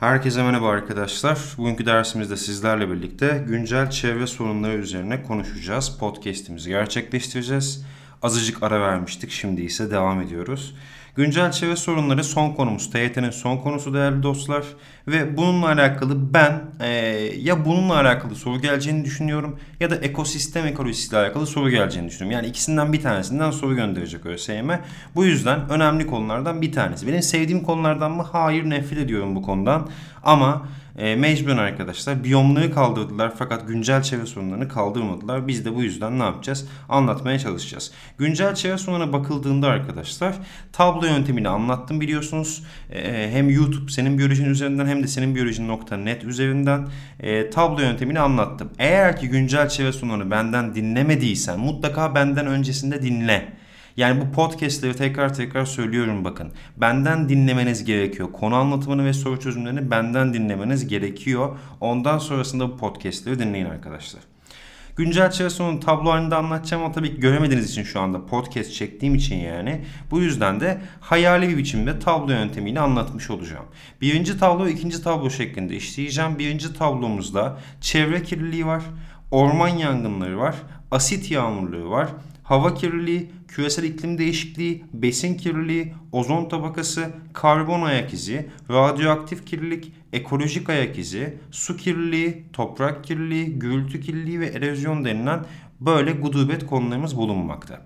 Herkese merhaba arkadaşlar. Bugünkü dersimizde sizlerle birlikte güncel çevre sorunları üzerine konuşacağız. Podcast'imizi gerçekleştireceğiz. Azıcık ara vermiştik. Şimdi ise devam ediyoruz. Güncel çevre sorunları son konumuz. TYT'nin son konusu değerli dostlar. Ve bununla alakalı ben e, ya bununla alakalı soru geleceğini düşünüyorum ya da ekosistem ekolojisiyle alakalı soru geleceğini düşünüyorum. Yani ikisinden bir tanesinden soru gönderecek ÖSYM. Bu yüzden önemli konulardan bir tanesi. Benim sevdiğim konulardan mı? Hayır nefret ediyorum bu konudan. Ama e, mecburen arkadaşlar biyomları kaldırdılar fakat güncel çevre sorunlarını kaldırmadılar. Biz de bu yüzden ne yapacağız? Anlatmaya çalışacağız. Güncel çevre sorunlarına bakıldığında arkadaşlar tablo yöntemini anlattım biliyorsunuz. E, hem YouTube senin biyolojin üzerinden hem de senin biyolojin.net üzerinden e, tablo yöntemini anlattım. Eğer ki güncel çevre sorunlarını benden dinlemediysen mutlaka benden öncesinde dinle. Yani bu podcastleri tekrar tekrar söylüyorum bakın. Benden dinlemeniz gerekiyor. Konu anlatımını ve soru çözümlerini benden dinlemeniz gerekiyor. Ondan sonrasında bu podcastleri dinleyin arkadaşlar. Güncel çevresinin tablo halinde anlatacağım ama tabii ki göremediğiniz için şu anda podcast çektiğim için yani. Bu yüzden de hayali bir biçimde tablo yöntemiyle anlatmış olacağım. Birinci tablo ikinci tablo şeklinde işleyeceğim. Birinci tablomuzda çevre kirliliği var, orman yangınları var, asit yağmurluğu var, hava kirliliği, küresel iklim değişikliği, besin kirliliği, ozon tabakası, karbon ayak izi, radyoaktif kirlilik, ekolojik ayak izi, su kirliliği, toprak kirliliği, gürültü kirliliği ve erozyon denilen böyle gudubet konularımız bulunmakta.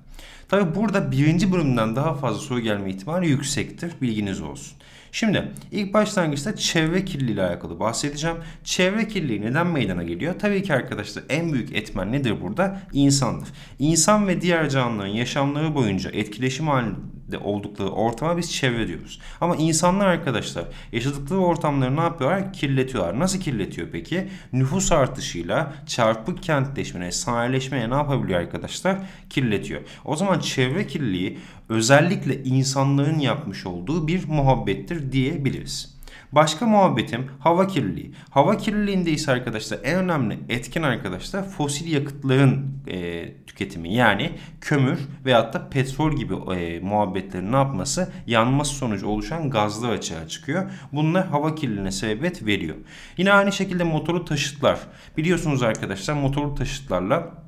Tabi burada birinci bölümden daha fazla soru gelme ihtimali yüksektir. Bilginiz olsun. Şimdi ilk başlangıçta çevre kirliliği ile alakalı bahsedeceğim. Çevre kirliliği neden meydana geliyor? Tabii ki arkadaşlar en büyük etmen nedir burada? İnsandır. İnsan ve diğer canlıların yaşamları boyunca etkileşim halinde oldukları ortama biz çevre diyoruz. Ama insanlar arkadaşlar yaşadıkları ortamları ne yapıyorlar? Kirletiyorlar. Nasıl kirletiyor peki? Nüfus artışıyla çarpık kentleşmeye, sanayileşmeye ne yapabiliyor arkadaşlar? Kirletiyor. O zaman çevre kirliliği özellikle insanların yapmış olduğu bir muhabbettir diyebiliriz. Başka muhabbetim hava kirliliği. Hava kirliliğinde ise arkadaşlar en önemli etken arkadaşlar fosil yakıtların e, tüketimi. Yani kömür veyahut da petrol gibi e, muhabbetlerin ne yapması yanması sonucu oluşan gazlar açığa çıkıyor. Bunlar hava kirliliğine sebebiyet veriyor. Yine aynı şekilde motorlu taşıtlar. Biliyorsunuz arkadaşlar motorlu taşıtlarla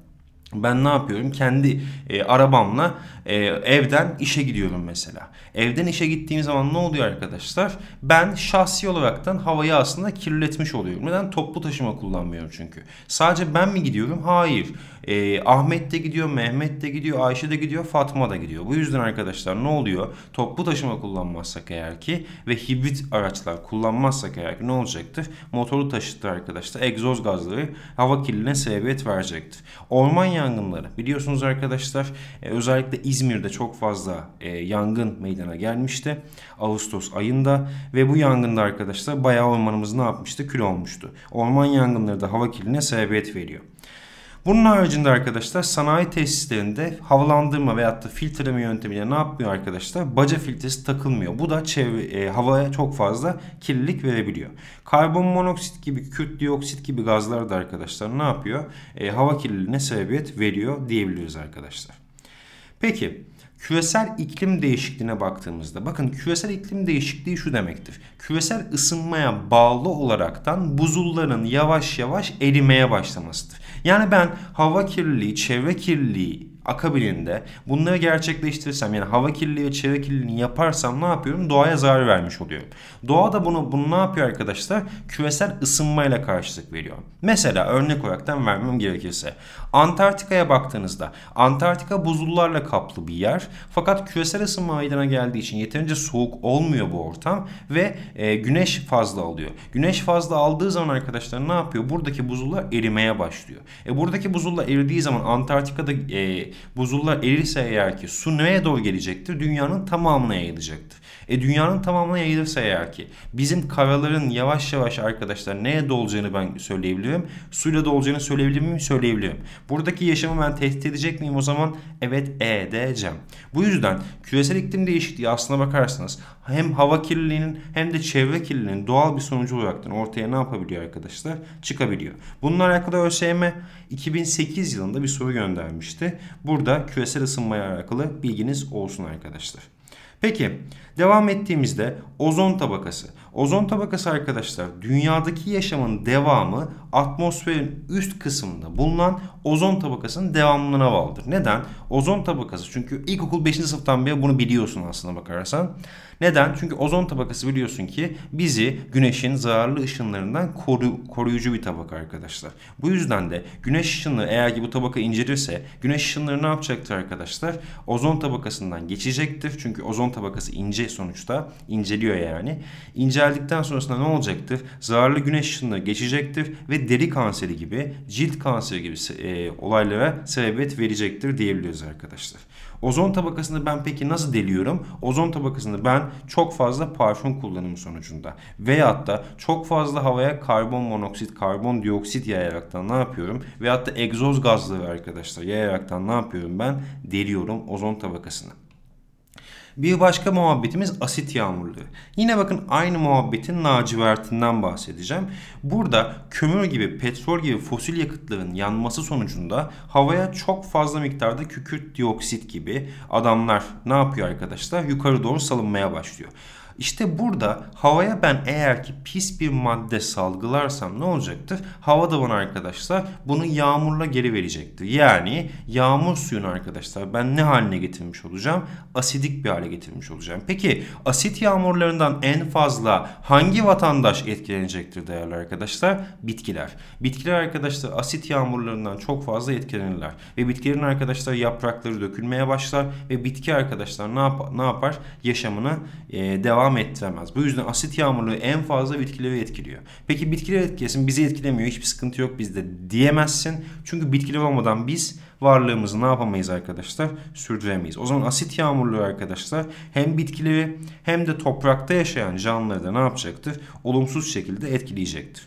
ben ne yapıyorum? Kendi e, arabamla e, evden işe gidiyorum mesela. Evden işe gittiğim zaman ne oluyor arkadaşlar? Ben şahsi olaraktan havayı aslında kirletmiş oluyorum. Neden? Toplu taşıma kullanmıyorum çünkü. Sadece ben mi gidiyorum? Hayır. E, Ahmet de gidiyor, Mehmet de gidiyor, Ayşe de gidiyor, Fatma da gidiyor. Bu yüzden arkadaşlar ne oluyor? Toplu taşıma kullanmazsak eğer ki ve hibrit araçlar kullanmazsak eğer ki ne olacaktır? Motorlu taşıtlar arkadaşlar egzoz gazları hava kirliliğine sebebiyet verecektir. Orman yangınları biliyorsunuz arkadaşlar e, özellikle İzmir'de çok fazla e, yangın meydana gelmişti. Ağustos ayında ve bu yangında arkadaşlar bayağı ormanımız ne yapmıştı? Kül olmuştu. Orman yangınları da hava kirliliğine sebebiyet veriyor. Bunun haricinde arkadaşlar sanayi tesislerinde havalandırma veyahut da filtreleme yöntemiyle ne yapmıyor arkadaşlar? Baca filtresi takılmıyor. Bu da çevre, e, havaya çok fazla kirlilik verebiliyor. Karbon monoksit gibi, kürt dioksit gibi gazlar da arkadaşlar ne yapıyor? E, hava kirliliğine sebebiyet veriyor diyebiliriz arkadaşlar. Peki küresel iklim değişikliğine baktığımızda bakın küresel iklim değişikliği şu demektir. Küresel ısınmaya bağlı olaraktan buzulların yavaş yavaş erimeye başlamasıdır. Yani ben hava kirliliği, çevre kirliliği akabininde bunları gerçekleştirirsem yani hava kirliliği ve çevre kirliliğini yaparsam ne yapıyorum? Doğaya zarar vermiş oluyorum. Doğa da bunu, bunu ne yapıyor arkadaşlar? Küresel ısınmayla karşılık veriyor. Mesela örnek olaraktan vermem gerekirse Antarktika'ya baktığınızda Antarktika buzullarla kaplı bir yer fakat küresel ısınma meydana geldiği için yeterince soğuk olmuyor bu ortam ve e, güneş fazla alıyor. Güneş fazla aldığı zaman arkadaşlar ne yapıyor? Buradaki buzullar erimeye başlıyor. E, buradaki buzullar eridiği zaman Antarktika'da e, buzullar erirse eğer ki su neye doğru gelecektir? Dünyanın tamamına yayılacaktır. E dünyanın tamamına yayılırsa eğer ki bizim karaların yavaş yavaş arkadaşlar neye dolacağını ben söyleyebilirim. Suyla dolacağını söyleyebilir miyim? Söyleyebilirim. Buradaki yaşamı ben tehdit edecek miyim o zaman? Evet edeceğim. Bu yüzden küresel iklim değişikliği aslına bakarsanız hem hava kirliliğinin hem de çevre kirliliğinin doğal bir sonucu olarak ortaya ne yapabiliyor arkadaşlar? Çıkabiliyor. Bununla alakalı ÖSYM 2008 yılında bir soru göndermişti. Burada küresel ısınmaya alakalı bilginiz olsun arkadaşlar. Peki devam ettiğimizde ozon tabakası. Ozon tabakası arkadaşlar dünyadaki yaşamın devamı atmosferin üst kısmında bulunan ozon tabakasının devamlılığına bağlıdır. Neden? Ozon tabakası çünkü ilkokul 5. sınıftan beri bunu biliyorsun aslında bakarsan. Neden? Çünkü ozon tabakası biliyorsun ki bizi güneşin zararlı ışınlarından koru, koruyucu bir tabaka arkadaşlar. Bu yüzden de güneş ışınları eğer ki bu tabaka incelirse güneş ışınları ne yapacaktır arkadaşlar? Ozon tabakasından geçecektir. Çünkü ozon tabakası ince sonuçta inceliyor yani. İnceldikten sonrasında ne olacaktır? Zararlı güneş ışınları geçecektir ve deri kanseri gibi, cilt kanseri gibi e, olaylara sebebiyet verecektir diyebiliyoruz arkadaşlar. Ozon tabakasını ben peki nasıl deliyorum? Ozon tabakasını ben çok fazla parfüm kullanımı sonucunda veyahut da çok fazla havaya karbon monoksit, karbon dioksit yayaraktan ne yapıyorum? Veyahut da egzoz gazları arkadaşlar yayaraktan ne yapıyorum ben? Deliyorum ozon tabakasını. Bir başka muhabbetimiz asit yağmurları. Yine bakın aynı muhabbetin lacivertinden bahsedeceğim. Burada kömür gibi, petrol gibi fosil yakıtların yanması sonucunda havaya çok fazla miktarda kükürt dioksit gibi adamlar ne yapıyor arkadaşlar? Yukarı doğru salınmaya başlıyor. İşte burada havaya ben eğer ki pis bir madde salgılarsam ne olacaktır? Hava da bana arkadaşlar bunu yağmurla geri verecektir. Yani yağmur suyunu arkadaşlar ben ne haline getirmiş olacağım? Asidik bir hale getirmiş olacağım. Peki asit yağmurlarından en fazla hangi vatandaş etkilenecektir değerli arkadaşlar? Bitkiler. Bitkiler arkadaşlar asit yağmurlarından çok fazla etkilenirler. Ve bitkilerin arkadaşlar yaprakları dökülmeye başlar ve bitki arkadaşlar ne, yap ne yapar? Yaşamını e, devam devam ettiremez. Bu yüzden asit yağmurluğu en fazla bitkileri etkiliyor. Peki bitkiler etkilesin bizi etkilemiyor hiçbir sıkıntı yok bizde diyemezsin. Çünkü bitkiler olmadan biz varlığımızı ne yapamayız arkadaşlar? Sürdüremeyiz. O zaman asit yağmurluğu arkadaşlar hem bitkileri hem de toprakta yaşayan canlıları da ne yapacaktır? Olumsuz şekilde etkileyecektir.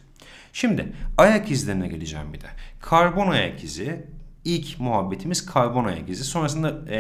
Şimdi ayak izlerine geleceğim bir de. Karbon ayak izi İlk muhabbetimiz karbon ayak izi. Sonrasında e,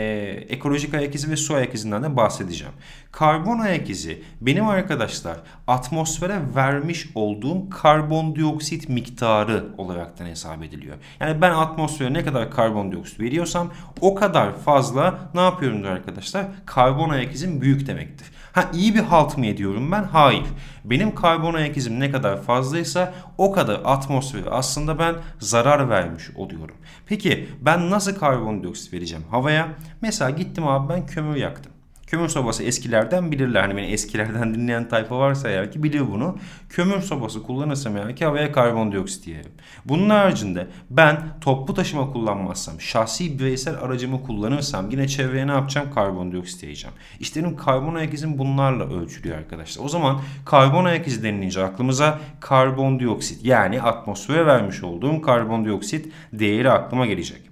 ekolojik ayak izi ve su ayak izinden de bahsedeceğim. Karbon ayak izi benim arkadaşlar atmosfere vermiş olduğum karbondioksit miktarı olaraktan hesap ediliyor. Yani ben atmosfere ne kadar karbondioksit veriyorsam o kadar fazla ne yapıyorumdur arkadaşlar? Karbon ayak izim büyük demektir. Ha iyi bir halt mı ediyorum ben? Hayır. Benim karbon ayak izim ne kadar fazlaysa o kadar atmosfere aslında ben zarar vermiş oluyorum. Peki ben nasıl karbondioksit vereceğim havaya? Mesela gittim abi ben kömür yaktım. Kömür sobası eskilerden bilirler. Hani beni eskilerden dinleyen tayfa varsa eğer ki biliyor bunu. Kömür sobası kullanırsam eğer ki havaya karbondioksit yerim. Bunun haricinde ben toplu taşıma kullanmazsam, şahsi bireysel aracımı kullanırsam yine çevreye ne yapacağım? Karbondioksit yiyeceğim. İşte benim karbon ayak izim bunlarla ölçülüyor arkadaşlar. O zaman karbon ayak izi denilince aklımıza karbondioksit yani atmosfere vermiş olduğum karbondioksit değeri aklıma gelecek.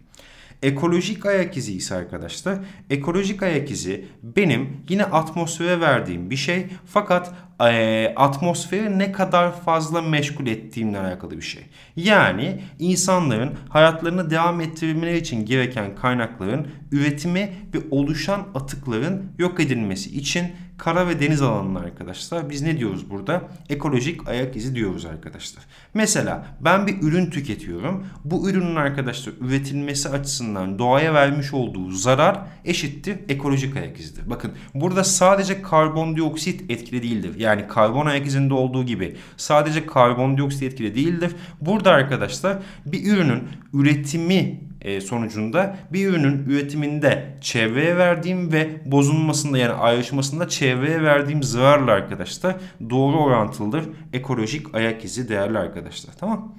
Ekolojik ayak izi ise arkadaşlar ekolojik ayak izi benim yine atmosfere verdiğim bir şey fakat e, atmosferi ne kadar fazla meşgul ettiğimle alakalı bir şey. Yani insanların hayatlarını devam ettirmeleri için gereken kaynakların üretimi ve oluşan atıkların yok edilmesi için kara ve deniz alanına arkadaşlar biz ne diyoruz burada? Ekolojik ayak izi diyoruz arkadaşlar. Mesela ben bir ürün tüketiyorum. Bu ürünün arkadaşlar üretilmesi açısından doğaya vermiş olduğu zarar eşittir ekolojik ayak izidir. Bakın burada sadece karbondioksit etkili değildir. Yani karbon ayak izinde olduğu gibi sadece karbondioksit etkili değildir. Burada arkadaşlar bir ürünün üretimi sonucunda bir ürünün üretiminde çevreye verdiğim ve bozulmasında yani ayrışmasında çevreye verdiğim zararla arkadaşlar doğru orantılıdır. Ekolojik ayak izi değerli arkadaşlar. Tamam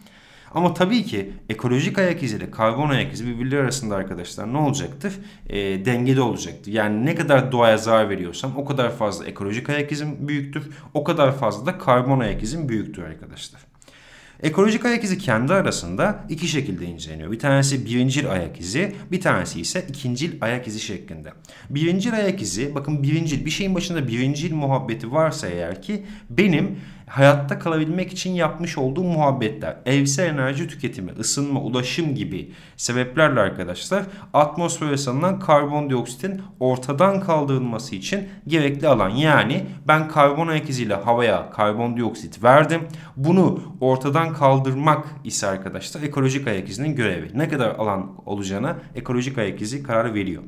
ama tabii ki ekolojik ayak izi ile karbon ayak izi birbirleri arasında arkadaşlar ne olacaktır? E, dengede olacaktır. Yani ne kadar doğaya zarar veriyorsam o kadar fazla ekolojik ayak izim büyüktür. O kadar fazla da karbon ayak izim büyüktür arkadaşlar. Ekolojik ayak izi kendi arasında iki şekilde inceleniyor. Bir tanesi birincil ayak izi, bir tanesi ise ikincil ayak izi şeklinde. Birincil ayak izi, bakın birincil bir şeyin başında birincil muhabbeti varsa eğer ki benim hayatta kalabilmek için yapmış olduğu muhabbetler, evsel enerji tüketimi, ısınma, ulaşım gibi sebeplerle arkadaşlar atmosfere salınan karbondioksitin ortadan kaldırılması için gerekli alan. Yani ben karbon ayak iziyle havaya karbondioksit verdim. Bunu ortadan kaldırmak ise arkadaşlar ekolojik ayak izinin görevi. Ne kadar alan olacağına ekolojik ayak izi karar veriyor.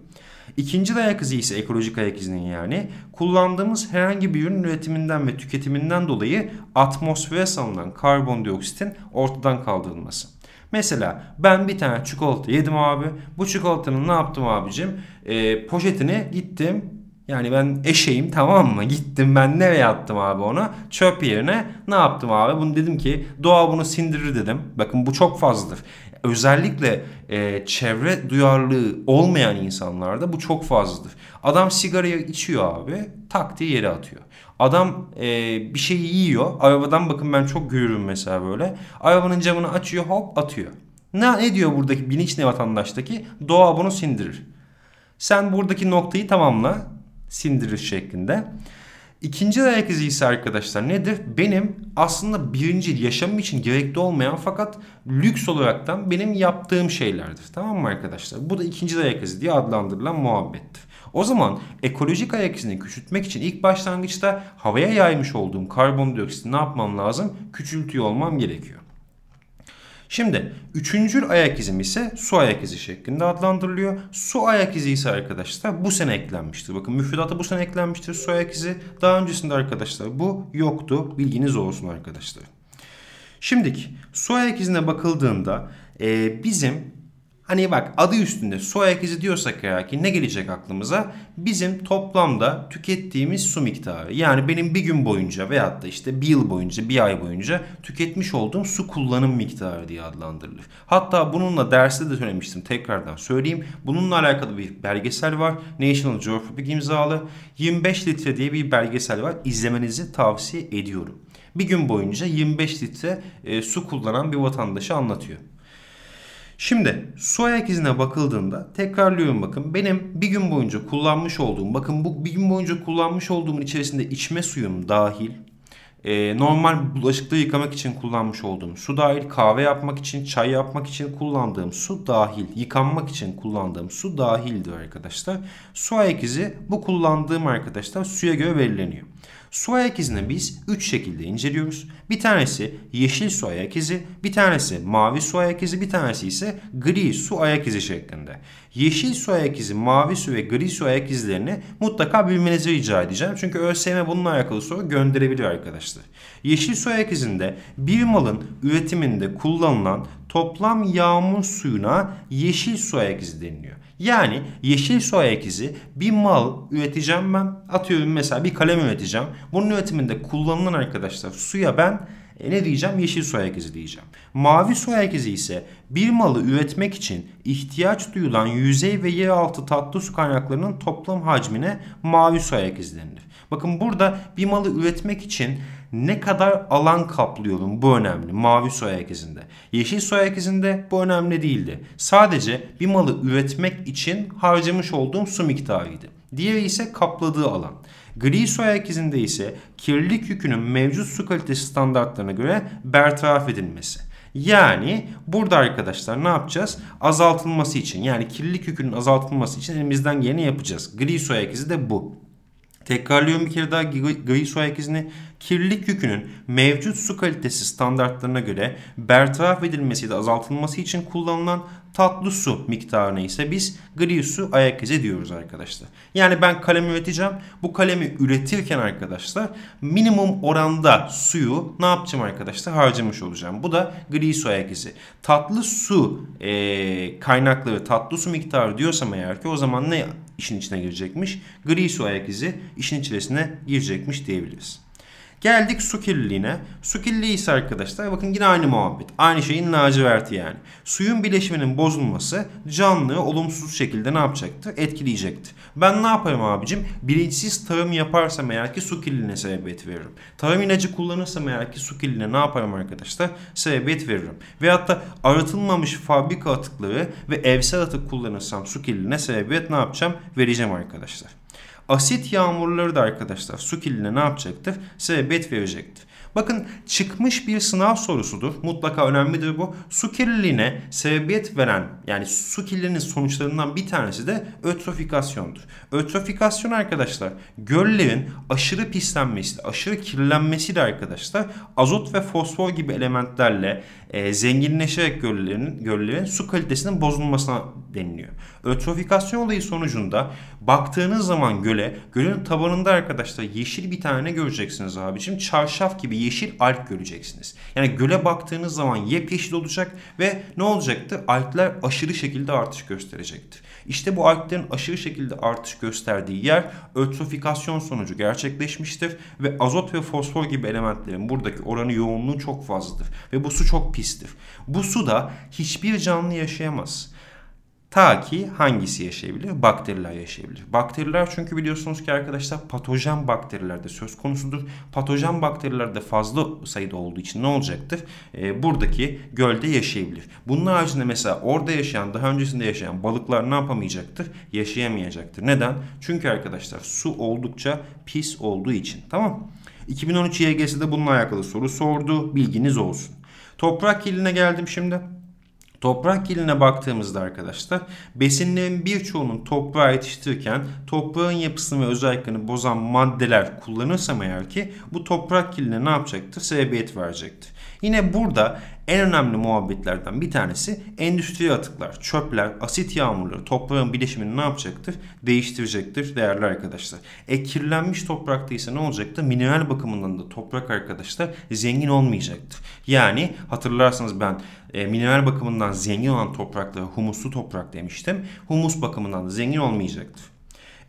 İkinci ayak izi ise ekolojik ayak izinin yani kullandığımız herhangi bir ürün üretiminden ve tüketiminden dolayı atmosfere salınan karbondioksitin ortadan kaldırılması. Mesela ben bir tane çikolata yedim abi. Bu çikolatanın ne yaptım abicim? E, poşetini gittim yani ben eşeğim tamam mı? Gittim ben nereye attım abi onu? Çöp yerine ne yaptım abi? Bunu dedim ki doğa bunu sindirir dedim. Bakın bu çok fazladır. Özellikle e, çevre duyarlılığı olmayan insanlarda bu çok fazladır. Adam sigarayı içiyor abi tak diye yere atıyor. Adam e, bir şeyi yiyor. Arabadan bakın ben çok görüyorum mesela böyle. Arabanın camını açıyor hop atıyor. Ne, ne diyor buradaki bilinç ne vatandaştaki? Doğa bunu sindirir. Sen buradaki noktayı tamamla sindirir şeklinde. İkinci ayak izi ise arkadaşlar nedir? Benim aslında birinci yaşamım için gerekli olmayan fakat lüks olaraktan benim yaptığım şeylerdir. Tamam mı arkadaşlar? Bu da ikinci ayak izi diye adlandırılan muhabbettir. O zaman ekolojik ayak izini küçültmek için ilk başlangıçta havaya yaymış olduğum karbondioksiti ne yapmam lazım? Küçültüyor olmam gerekiyor. Şimdi üçüncü ayak izim ise su ayak izi şeklinde adlandırılıyor. Su ayak izi ise arkadaşlar bu sene eklenmiştir. Bakın müfredata bu sene eklenmiştir su ayak izi. Daha öncesinde arkadaşlar bu yoktu. Bilginiz olsun arkadaşlar. Şimdiki su ayak izine bakıldığında e, bizim Hani bak adı üstünde su ayak izi diyorsak eğer ki ne gelecek aklımıza? Bizim toplamda tükettiğimiz su miktarı. Yani benim bir gün boyunca veyahut da işte bir yıl boyunca bir ay boyunca tüketmiş olduğum su kullanım miktarı diye adlandırılır. Hatta bununla derste de söylemiştim tekrardan söyleyeyim. Bununla alakalı bir belgesel var. National Geographic imzalı. 25 litre diye bir belgesel var. İzlemenizi tavsiye ediyorum. Bir gün boyunca 25 litre e, su kullanan bir vatandaşı anlatıyor. Şimdi su ayak izine bakıldığında tekrarlıyorum bakın benim bir gün boyunca kullanmış olduğum bakın bu bir gün boyunca kullanmış olduğumun içerisinde içme suyum dahil e, normal bulaşıkları yıkamak için kullanmış olduğum su dahil kahve yapmak için çay yapmak için kullandığım su dahil yıkanmak için kullandığım su dahildir arkadaşlar. Su ayak izi bu kullandığım arkadaşlar suya göre belirleniyor. Su ayak izini biz 3 şekilde inceliyoruz. Bir tanesi yeşil su ayak izi, bir tanesi mavi su ayak izi, bir tanesi ise gri su ayak izi şeklinde. Yeşil su ayak izi, mavi su ve gri su ayak izlerini mutlaka bilmenizi rica edeceğim. Çünkü ÖSYM bununla alakalı soru gönderebilir arkadaşlar. Yeşil su ayak izinde bir malın üretiminde kullanılan toplam yağmur suyuna yeşil su ayak izi deniliyor. Yani yeşil su ayak izi bir mal üreteceğim ben. Atıyorum mesela bir kalem üreteceğim. Bunun üretiminde kullanılan arkadaşlar suya ben e, ne diyeceğim? Yeşil su ayak izi diyeceğim. Mavi su ayak izi ise bir malı üretmek için ihtiyaç duyulan yüzey ve yeraltı tatlı su kaynaklarının toplam hacmine mavi su ayak izi denilir. Bakın burada bir malı üretmek için ne kadar alan kaplıyorum bu önemli mavi soya ayak. Yeşil soya ayak bu önemli değildi. Sadece bir malı üretmek için harcamış olduğum su miktarıydı. Diğeri ise kapladığı alan. Gri su ayak ise kirlilik yükünün mevcut su kalitesi standartlarına göre bertaraf edilmesi. Yani burada arkadaşlar ne yapacağız? Azaltılması için yani kirlilik yükünün azaltılması için elimizden geleni yapacağız. Gri su ayak de bu. Tekrarlıyorum bir kere daha gri su ayak izini kirlilik yükünün mevcut su kalitesi standartlarına göre bertaraf edilmesi de azaltılması için kullanılan tatlı su miktarına ise biz gri su ayak izi diyoruz arkadaşlar. Yani ben kalem üreteceğim. Bu kalemi üretirken arkadaşlar minimum oranda suyu ne yapacağım arkadaşlar? Harcamış olacağım. Bu da gri su ayak izi. Tatlı su e, kaynakları, tatlı su miktarı diyorsam eğer ki o zaman ne işin içine girecekmiş? Gri su ayak izi işin içerisine girecekmiş diyebiliriz. Geldik su kirliliğine. Su kirliliği ise arkadaşlar bakın yine aynı muhabbet. Aynı şeyin laciverti yani. Suyun bileşiminin bozulması canlılığı olumsuz şekilde ne yapacaktır? Etkileyecektir. Ben ne yaparım abicim? Bilinçsiz tarım yaparsam eğer ki su kirliliğine sebebiyet veririm. Tarım ilacı kullanırsam eğer ki su kirliliğine ne yaparım arkadaşlar? Sebebiyet veririm. Veyahut da arıtılmamış fabrika atıkları ve evsel atık kullanırsam su kirliliğine sebebiyet ne yapacağım? Vereceğim arkadaşlar. Asit yağmurları da arkadaşlar su kirliliğine ne yapacaktır? Sebebiyet verecektir. Bakın çıkmış bir sınav sorusudur. Mutlaka önemlidir bu. Su kirliliğine sebebiyet veren yani su kirliliğinin sonuçlarından bir tanesi de ötrofikasyondur. Ötrofikasyon arkadaşlar göllerin aşırı pislenmesi, aşırı kirlenmesiyle arkadaşlar azot ve fosfor gibi elementlerle e, zenginleşerek göllerin, göllerin su kalitesinin bozulmasına deniliyor. Ötrofikasyon olayı sonucunda baktığınız zaman göle, gölün tabanında arkadaşlar yeşil bir tane göreceksiniz abicim. Çarşaf gibi yeşil alg göreceksiniz. Yani göle baktığınız zaman yepyeşil olacak ve ne olacaktır? Algler aşırı şekilde artış gösterecektir. İşte bu alglerin aşırı şekilde artış gösterdiği yer ötrofikasyon sonucu gerçekleşmiştir ve azot ve fosfor gibi elementlerin buradaki oranı yoğunluğu çok fazladır ve bu su çok pistir. Bu suda hiçbir canlı yaşayamaz. Ta ki hangisi yaşayabilir? Bakteriler yaşayabilir. Bakteriler çünkü biliyorsunuz ki arkadaşlar patojen bakterilerde söz konusudur. Patojen bakterilerde fazla sayıda olduğu için ne olacaktır? Ee, buradaki gölde yaşayabilir. Bunun haricinde mesela orada yaşayan, daha öncesinde yaşayan balıklar ne yapamayacaktır? Yaşayamayacaktır. Neden? Çünkü arkadaşlar su oldukça pis olduğu için. Tamam 2013 YGS'de bununla alakalı soru sordu. Bilginiz olsun. Toprak kirliliğine geldim şimdi. Toprak kirliliğine baktığımızda arkadaşlar besinlerin birçoğunun toprağa yetiştirirken toprağın yapısını ve özelliklerini bozan maddeler kullanırsam eğer ki bu toprak kirliliğine ne yapacaktır? Sebebiyet verecektir. Yine burada en önemli muhabbetlerden bir tanesi endüstri atıklar, çöpler, asit yağmurları toprağın bileşimini ne yapacaktır? Değiştirecektir değerli arkadaşlar. E kirlenmiş toprakta ise ne olacaktır? Mineral bakımından da toprak arkadaşlar zengin olmayacaktır. Yani hatırlarsanız ben e, mineral bakımından zengin olan topraklara humuslu toprak demiştim. Humus bakımından da zengin olmayacaktır.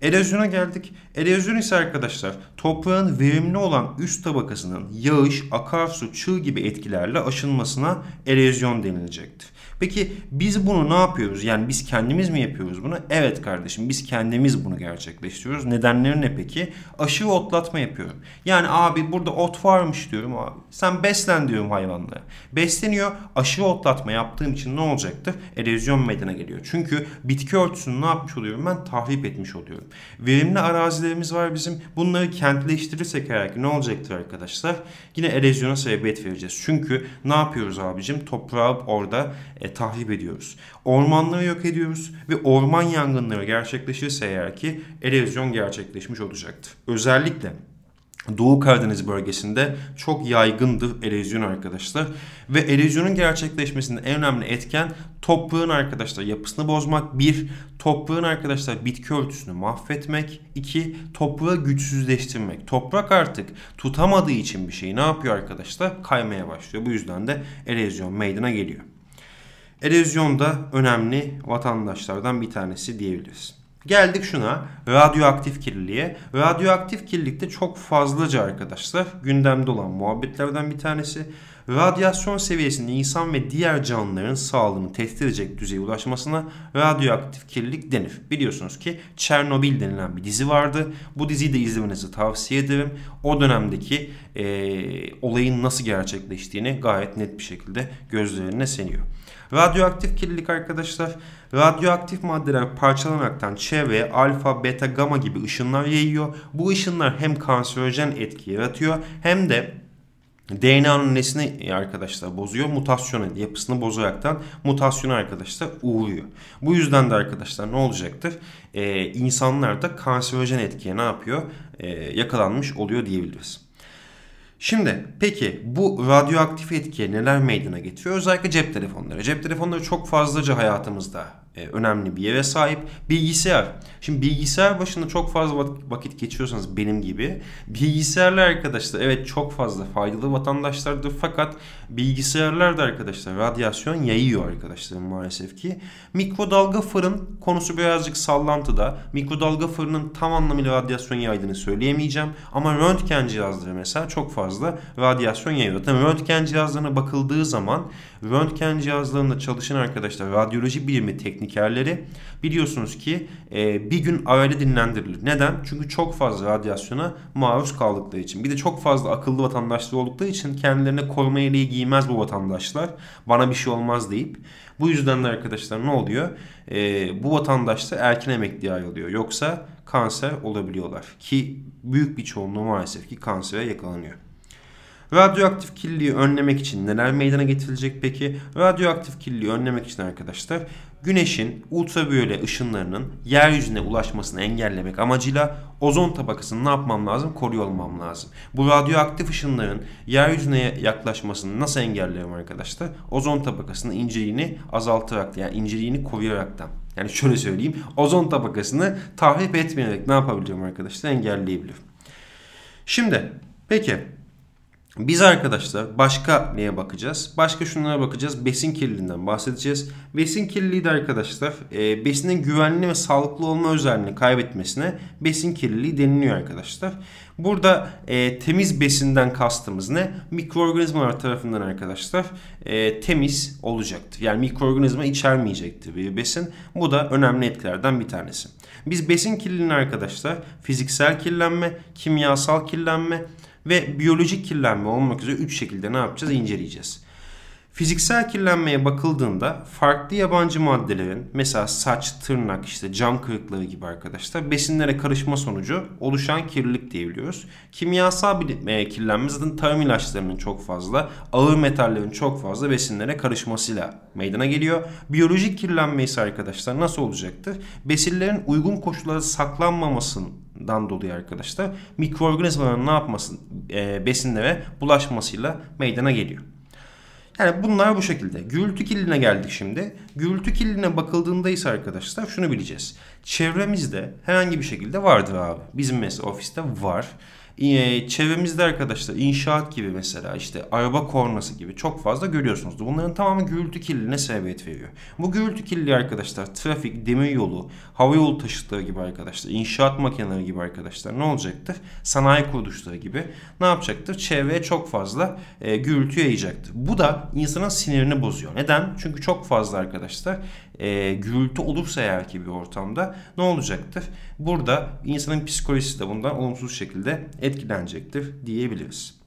Erozyona geldik. Erozyon ise arkadaşlar toprağın verimli olan üst tabakasının yağış, akarsu, çığ gibi etkilerle aşınmasına erozyon denilecektir. Peki biz bunu ne yapıyoruz? Yani biz kendimiz mi yapıyoruz bunu? Evet kardeşim biz kendimiz bunu gerçekleştiriyoruz. Nedenleri ne peki? Aşırı otlatma yapıyorum. Yani abi burada ot varmış diyorum abi. Sen beslen diyorum hayvanlara. Besleniyor. Aşırı otlatma yaptığım için ne olacaktır? Erozyon meydana geliyor. Çünkü bitki örtüsünü ne yapmış oluyorum ben? Tahrip etmiş oluyorum. Verimli arazilerimiz var bizim. Bunları kentleştirirsek eğer ne olacaktır arkadaşlar? Yine erozyona sebebiyet vereceğiz. Çünkü ne yapıyoruz abicim? Toprağı orada e, tahrip ediyoruz. Ormanları yok ediyoruz ve orman yangınları gerçekleşirse eğer ki erozyon gerçekleşmiş olacaktır. Özellikle Doğu Karadeniz bölgesinde çok yaygındır erozyon arkadaşlar. Ve erozyonun gerçekleşmesinde en önemli etken toprağın arkadaşlar yapısını bozmak. Bir, toprağın arkadaşlar bitki örtüsünü mahvetmek. İki, toprağı güçsüzleştirmek. Toprak artık tutamadığı için bir şeyi ne yapıyor arkadaşlar? Kaymaya başlıyor. Bu yüzden de erozyon meydana geliyor. Erozyon da önemli vatandaşlardan bir tanesi diyebiliriz. Geldik şuna radyoaktif kirliliğe. Radyoaktif kirlilikte çok fazlaca arkadaşlar gündemde olan muhabbetlerden bir tanesi. Radyasyon seviyesinde insan ve diğer canlıların sağlığını tehdit edecek düzeye ulaşmasına radyoaktif kirlilik denir. Biliyorsunuz ki Çernobil denilen bir dizi vardı. Bu diziyi de izlemenizi tavsiye ederim. O dönemdeki e, olayın nasıl gerçekleştiğini gayet net bir şekilde gözlerine seniyor. Radyoaktif kirlilik arkadaşlar radyoaktif maddeler parçalanaraktan çevreye alfa, beta, gamma gibi ışınlar yayıyor. Bu ışınlar hem kanserojen etki yaratıyor hem de DNA'nın nesini arkadaşlar bozuyor. Mutasyon yapısını bozaraktan mutasyona arkadaşlar uğruyor. Bu yüzden de arkadaşlar ne olacaktır? Ee, insanlar da kanserojen etkiye ne yapıyor? Ee, yakalanmış oluyor diyebiliriz. Şimdi peki bu radyoaktif etkiye neler meydana getiriyor? Özellikle cep telefonları. Cep telefonları çok fazlaca hayatımızda önemli bir yere sahip. Bilgisayar. Şimdi bilgisayar başında çok fazla vakit geçiyorsanız benim gibi bilgisayarlar arkadaşlar evet çok fazla faydalı vatandaşlardır fakat bilgisayarlar da arkadaşlar radyasyon yayıyor arkadaşlar maalesef ki. Mikrodalga fırın konusu birazcık sallantıda. Mikrodalga fırının tam anlamıyla radyasyon yaydığını söyleyemeyeceğim ama röntgen cihazları mesela çok fazla radyasyon yayıyor. Tabii röntgen cihazlarına bakıldığı zaman röntgen cihazlarında çalışan arkadaşlar radyoloji bilimi teknikerleri biliyorsunuz ki e, bir gün aile dinlendirilir. Neden? Çünkü çok fazla radyasyona maruz kaldıkları için. Bir de çok fazla akıllı vatandaşlar oldukları için kendilerine koruma yeleği giymez bu vatandaşlar. Bana bir şey olmaz deyip. Bu yüzden de arkadaşlar ne oluyor? E, bu vatandaşlar erken emekliye ayrılıyor. Yoksa kanser olabiliyorlar. Ki büyük bir çoğunluğu maalesef ki kansere yakalanıyor. Radyoaktif kirliliği önlemek için neler meydana getirilecek peki? Radyoaktif kirliliği önlemek için arkadaşlar güneşin ultraviyole ışınlarının yeryüzüne ulaşmasını engellemek amacıyla ozon tabakasını ne yapmam lazım? Koruyor olmam lazım. Bu radyoaktif ışınların yeryüzüne yaklaşmasını nasıl engelliyorum arkadaşlar? Ozon tabakasının inceliğini azaltarak yani inceliğini koruyaraktan. Yani şöyle söyleyeyim. Ozon tabakasını tahrip etmeyerek ne yapabiliyorum arkadaşlar? Engelleyebilirim. Şimdi peki biz arkadaşlar başka neye bakacağız? Başka şunlara bakacağız. Besin kirliliğinden bahsedeceğiz. Besin kirliliği de arkadaşlar e, besinin güvenli ve sağlıklı olma özelliğini kaybetmesine besin kirliliği deniliyor arkadaşlar. Burada e, temiz besinden kastımız ne? Mikroorganizmalar tarafından arkadaşlar e, temiz olacaktır. Yani mikroorganizma içermeyecektir bir besin. Bu da önemli etkilerden bir tanesi. Biz besin kirliliğini arkadaşlar fiziksel kirlenme, kimyasal kirlenme ve biyolojik kirlenme olmak üzere 3 şekilde ne yapacağız? inceleyeceğiz. Fiziksel kirlenmeye bakıldığında farklı yabancı maddelerin mesela saç, tırnak, işte cam kırıkları gibi arkadaşlar besinlere karışma sonucu oluşan kirlilik diyebiliyoruz. Kimyasal bir e, kirlenme zaten tarım ilaçlarının çok fazla, ağır metallerin çok fazla besinlere karışmasıyla meydana geliyor. Biyolojik kirlenme ise arkadaşlar nasıl olacaktır? Besinlerin uygun koşullarda saklanmamasının dan dolayı arkadaşlar mikroorganizmaların ne yapmasın e, besinlere bulaşmasıyla meydana geliyor. Yani bunlar bu şekilde. Gürültü kirliliğine geldik şimdi. Gürültü kirliliğine bakıldığında ise arkadaşlar şunu bileceğiz. Çevremizde herhangi bir şekilde vardır abi. Bizim mesela ofiste var. Ee, çevremizde arkadaşlar inşaat gibi mesela işte araba kornası gibi çok fazla görüyorsunuz. Bunların tamamı gürültü kirliliğine sebebiyet veriyor. Bu gürültü kirliliği arkadaşlar trafik, demir yolu, hava yolu taşıtları gibi arkadaşlar, inşaat makineleri gibi arkadaşlar ne olacaktır? Sanayi kuruluşları gibi ne yapacaktır? Çevreye çok fazla e, gürültü yayacaktır. Bu da insanın sinirini bozuyor. Neden? Çünkü çok fazla arkadaşlar e, gürültü olursa eğer ki bir ortamda ne olacaktır? Burada insanın psikolojisi de bundan olumsuz şekilde etkilenecektir diyebiliriz.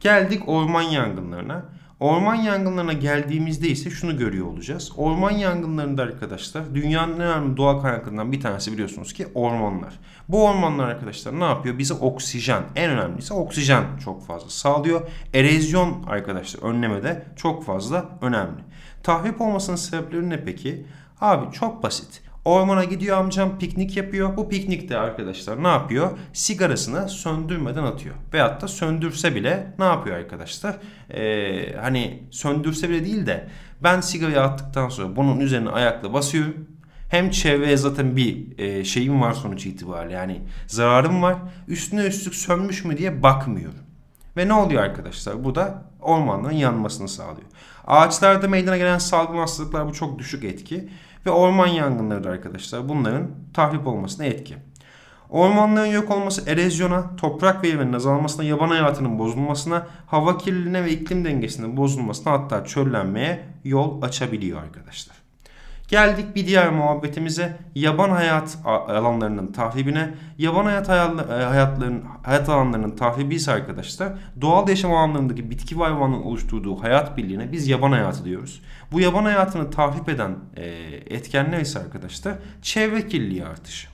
Geldik orman yangınlarına. Orman yangınlarına geldiğimizde ise şunu görüyor olacağız. Orman yangınlarında arkadaşlar dünyanın en önemli doğal kaynaklarından bir tanesi biliyorsunuz ki ormanlar. Bu ormanlar arkadaşlar ne yapıyor? Bize oksijen, en önemlisi oksijen çok fazla sağlıyor. Erozyon arkadaşlar önlemede çok fazla önemli. Tahrip olmasının sebepleri ne peki? Abi çok basit. Ormana gidiyor amcam piknik yapıyor. Bu piknikte arkadaşlar ne yapıyor? Sigarasını söndürmeden atıyor. Veyahut da söndürse bile ne yapıyor arkadaşlar? Ee, hani söndürse bile değil de ben sigarayı attıktan sonra bunun üzerine ayakla basıyorum. Hem çevreye zaten bir e, şeyim var sonuç itibariyle yani zararım var. Üstüne üstlük sönmüş mü diye bakmıyorum. Ve ne oluyor arkadaşlar? Bu da ormanların yanmasını sağlıyor. Ağaçlarda meydana gelen salgın hastalıklar bu çok düşük etki. Ve orman yangınları da arkadaşlar bunların tahrip olmasına etki. Ormanların yok olması erozyona, toprak veriminin azalmasına, yaban hayatının bozulmasına, hava kirliliğine ve iklim dengesinin bozulmasına hatta çöllenmeye yol açabiliyor arkadaşlar. Geldik bir diğer muhabbetimize yaban hayat alanlarının tahribine. Yaban hayat hayatların hayat alanlarının tahribi ise arkadaşlar doğal yaşam alanlarındaki bitki ve hayvanın oluşturduğu hayat birliğine biz yaban hayatı diyoruz. Bu yaban hayatını tahrip eden e, etkenler ise arkadaşlar çevre kirliliği artışı.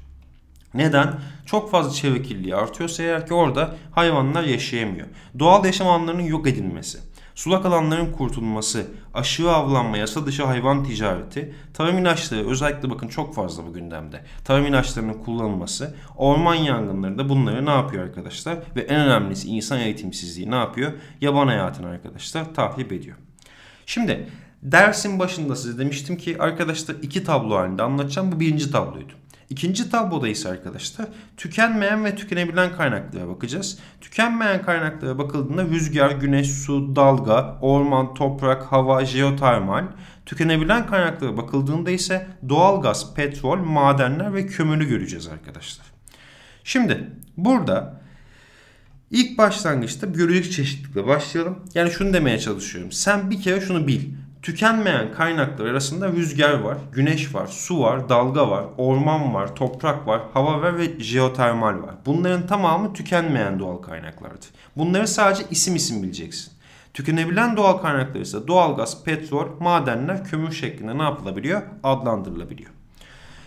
Neden? Çok fazla çevre kirliliği artıyorsa eğer ki orada hayvanlar yaşayamıyor. Doğal yaşam alanlarının yok edilmesi sulak alanların kurtulması, aşırı avlanma, yasa dışı hayvan ticareti, tarım ilaçları özellikle bakın çok fazla bu gündemde. Tarım ilaçlarının kullanılması, orman yangınları da bunları ne yapıyor arkadaşlar? Ve en önemlisi insan eğitimsizliği ne yapıyor? Yaban hayatını arkadaşlar tahrip ediyor. Şimdi dersin başında size demiştim ki arkadaşlar iki tablo halinde anlatacağım. Bu birinci tabloydu. İkinci tabloda ise arkadaşlar tükenmeyen ve tükenebilen kaynaklara bakacağız. Tükenmeyen kaynaklara bakıldığında rüzgar, güneş, su, dalga, orman, toprak, hava, jeotermal. Tükenebilen kaynaklara bakıldığında ise doğalgaz, petrol, madenler ve kömürü göreceğiz arkadaşlar. Şimdi burada ilk başlangıçta biyolojik çeşitlilikle başlayalım. Yani şunu demeye çalışıyorum. Sen bir kere şunu bil. Tükenmeyen kaynaklar arasında rüzgar var, güneş var, su var, dalga var, orman var, toprak var, hava var ve jeotermal var. Bunların tamamı tükenmeyen doğal kaynaklardır. Bunları sadece isim isim bileceksin. Tükenebilen doğal kaynaklar ise doğalgaz, petrol, madenler, kömür şeklinde ne yapılabiliyor? Adlandırılabiliyor.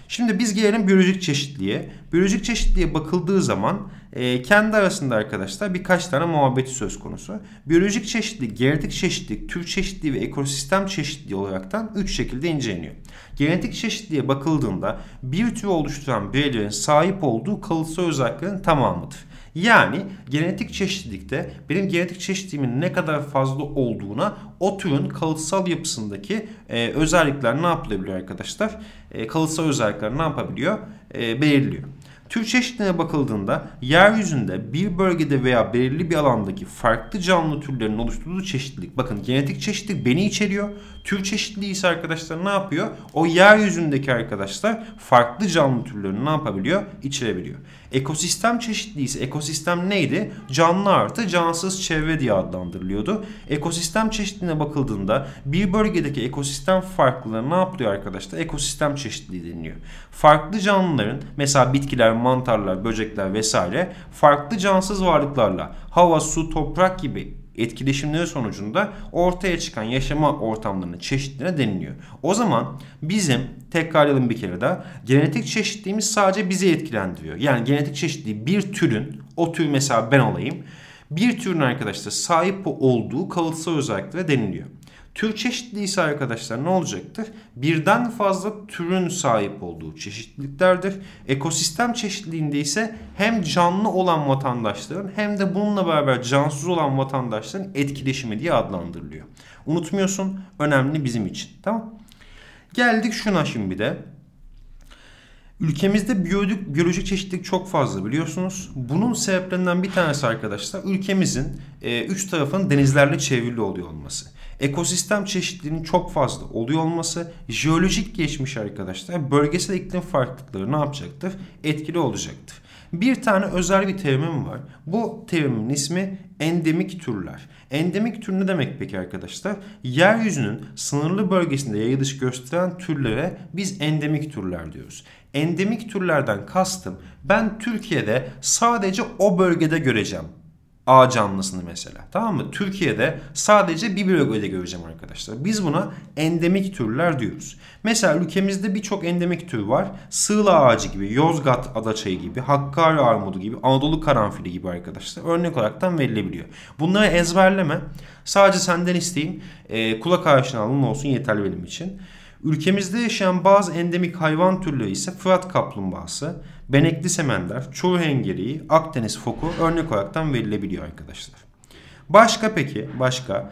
Şimdi biz gelelim biyolojik çeşitliğe. Biyolojik çeşitliğe bakıldığı zaman e, kendi arasında arkadaşlar birkaç tane muhabbeti söz konusu. Biyolojik çeşitlilik, genetik çeşitlilik, tür çeşitliliği ve ekosistem çeşitliliği olaraktan 3 şekilde inceleniyor. Genetik çeşitliliğe bakıldığında bir tür oluşturan bireylerin sahip olduğu kalıtsal özelliklerin tamamıdır. Yani genetik çeşitlilikte benim genetik çeşitliliğimin ne kadar fazla olduğuna o türün kalıtsal yapısındaki e, özellikler ne yapılabiliyor arkadaşlar? E, kalıtsal özellikler ne yapabiliyor? E, belirliyor. Tür çeşitliliğine bakıldığında yeryüzünde bir bölgede veya belirli bir alandaki farklı canlı türlerin oluşturduğu çeşitlilik. Bakın genetik çeşitlilik beni içeriyor. Tür çeşitliliği ise arkadaşlar ne yapıyor? O yeryüzündeki arkadaşlar farklı canlı türlerini ne yapabiliyor? İçirebiliyor. Ekosistem çeşitliliği ise ekosistem neydi? Canlı artı cansız çevre diye adlandırılıyordu. Ekosistem çeşitliliğine bakıldığında bir bölgedeki ekosistem farklılığı ne yapılıyor arkadaşlar? Ekosistem çeşitliliği deniliyor. Farklı canlıların mesela bitkiler, mantarlar, böcekler vesaire farklı cansız varlıklarla hava, su, toprak gibi etkileşimleri sonucunda ortaya çıkan yaşama ortamlarının çeşitliliğine deniliyor. O zaman bizim tekrarlayalım bir kere daha genetik çeşitliliğimiz sadece bizi etkilendiriyor. Yani genetik çeşitliliği bir türün o tür mesela ben olayım bir türün arkadaşlar sahip olduğu kalıtsal özelliklere deniliyor. Tür çeşitliliği ise arkadaşlar ne olacaktır? Birden fazla türün sahip olduğu çeşitliliklerdir. Ekosistem çeşitliliğinde ise hem canlı olan vatandaşların hem de bununla beraber cansız olan vatandaşların etkileşimi diye adlandırılıyor. Unutmuyorsun önemli bizim için. Tamam. Geldik şuna şimdi de. Ülkemizde biyolojik, biyolojik çeşitlilik çok fazla biliyorsunuz. Bunun sebeplerinden bir tanesi arkadaşlar ülkemizin e, üç tarafın denizlerle çevrili oluyor olması. Ekosistem çeşitliliğinin çok fazla oluyor olması, jeolojik geçmiş arkadaşlar bölgesel iklim farklılıkları ne yapacaktır? Etkili olacaktır. Bir tane özel bir terimim var. Bu terimin ismi endemik türler. Endemik tür ne demek peki arkadaşlar? Yeryüzünün sınırlı bölgesinde yayılış gösteren türlere biz endemik türler diyoruz. Endemik türlerden kastım ben Türkiye'de sadece o bölgede göreceğim. A canlısını mesela. Tamam mı? Türkiye'de sadece bir bölgede göreceğim arkadaşlar. Biz buna endemik türler diyoruz. Mesela ülkemizde birçok endemik tür var. Sığla ağacı gibi, Yozgat adaçayı gibi, Hakkari armudu gibi, Anadolu karanfili gibi arkadaşlar. Örnek olaraktan verilebiliyor. Bunları ezberleme. Sadece senden isteyeyim. E, kulak aşinalığın olsun yeterli benim için. Ülkemizde yaşayan bazı endemik hayvan türleri ise Fırat kaplumbağası, benekli semender, çoğu hengeriği, Akdeniz foku örnek olaraktan verilebiliyor arkadaşlar. Başka peki başka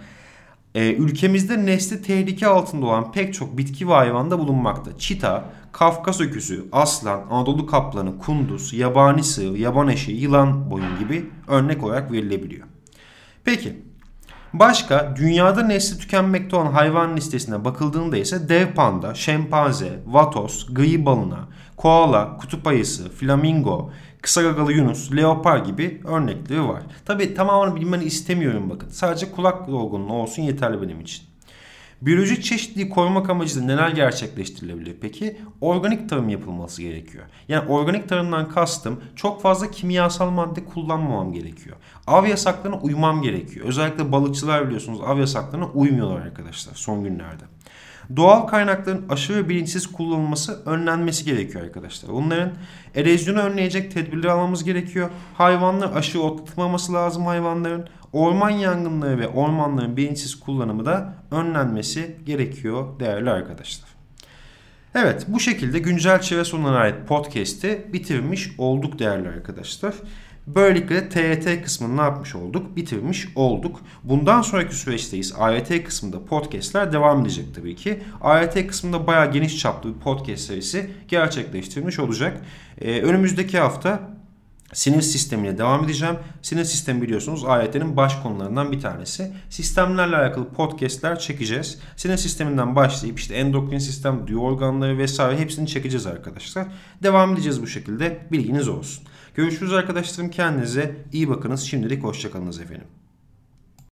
ee, ülkemizde nesli tehlike altında olan pek çok bitki ve hayvanda bulunmakta. Çita, Kafkas öküzü, aslan, Anadolu kaplanı, kunduz, yabani sığ, yaban eşeği, yılan boyun gibi örnek olarak verilebiliyor. Peki Başka dünyada nesli tükenmekte olan hayvan listesine bakıldığında ise dev panda, şempanze, vatos, gıyı balına, koala, kutup ayısı, flamingo, kısa gagalı yunus, leopar gibi örnekleri var. Tabi tamamını bilmeni istemiyorum bakın. Sadece kulak dolgunluğu olsun yeterli benim için. Biyolojik çeşitliliği korumak amacıyla neler gerçekleştirilebilir peki? Organik tarım yapılması gerekiyor. Yani organik tarımdan kastım çok fazla kimyasal madde kullanmamam gerekiyor. Av yasaklarına uymam gerekiyor. Özellikle balıkçılar biliyorsunuz av yasaklarına uymuyorlar arkadaşlar son günlerde. Doğal kaynakların aşırı bilinçsiz kullanılması önlenmesi gerekiyor arkadaşlar. Bunların erozyonu önleyecek tedbirler almamız gerekiyor. Hayvanlar aşırı otlatılmaması lazım hayvanların. Orman yangınları ve ormanların bilinçsiz kullanımı da önlenmesi gerekiyor değerli arkadaşlar. Evet bu şekilde güncel çevre sorunlarına ait podcast'i bitirmiş olduk değerli arkadaşlar. Böylelikle TYT kısmını ne yapmış olduk? Bitirmiş olduk. Bundan sonraki süreçteyiz. AYT kısmında podcastler devam edecek tabii ki. AYT kısmında bayağı geniş çaplı bir podcast serisi gerçekleştirilmiş olacak. Ee, önümüzdeki hafta Sinir sistemiyle devam edeceğim. Sinir sistemi biliyorsunuz AYT'nin baş konularından bir tanesi. Sistemlerle alakalı podcastler çekeceğiz. Sinir sisteminden başlayıp işte endokrin sistem, duyu organları vesaire hepsini çekeceğiz arkadaşlar. Devam edeceğiz bu şekilde. Bilginiz olsun. Görüşürüz arkadaşlarım. Kendinize iyi bakınız. Şimdilik hoşçakalınız efendim.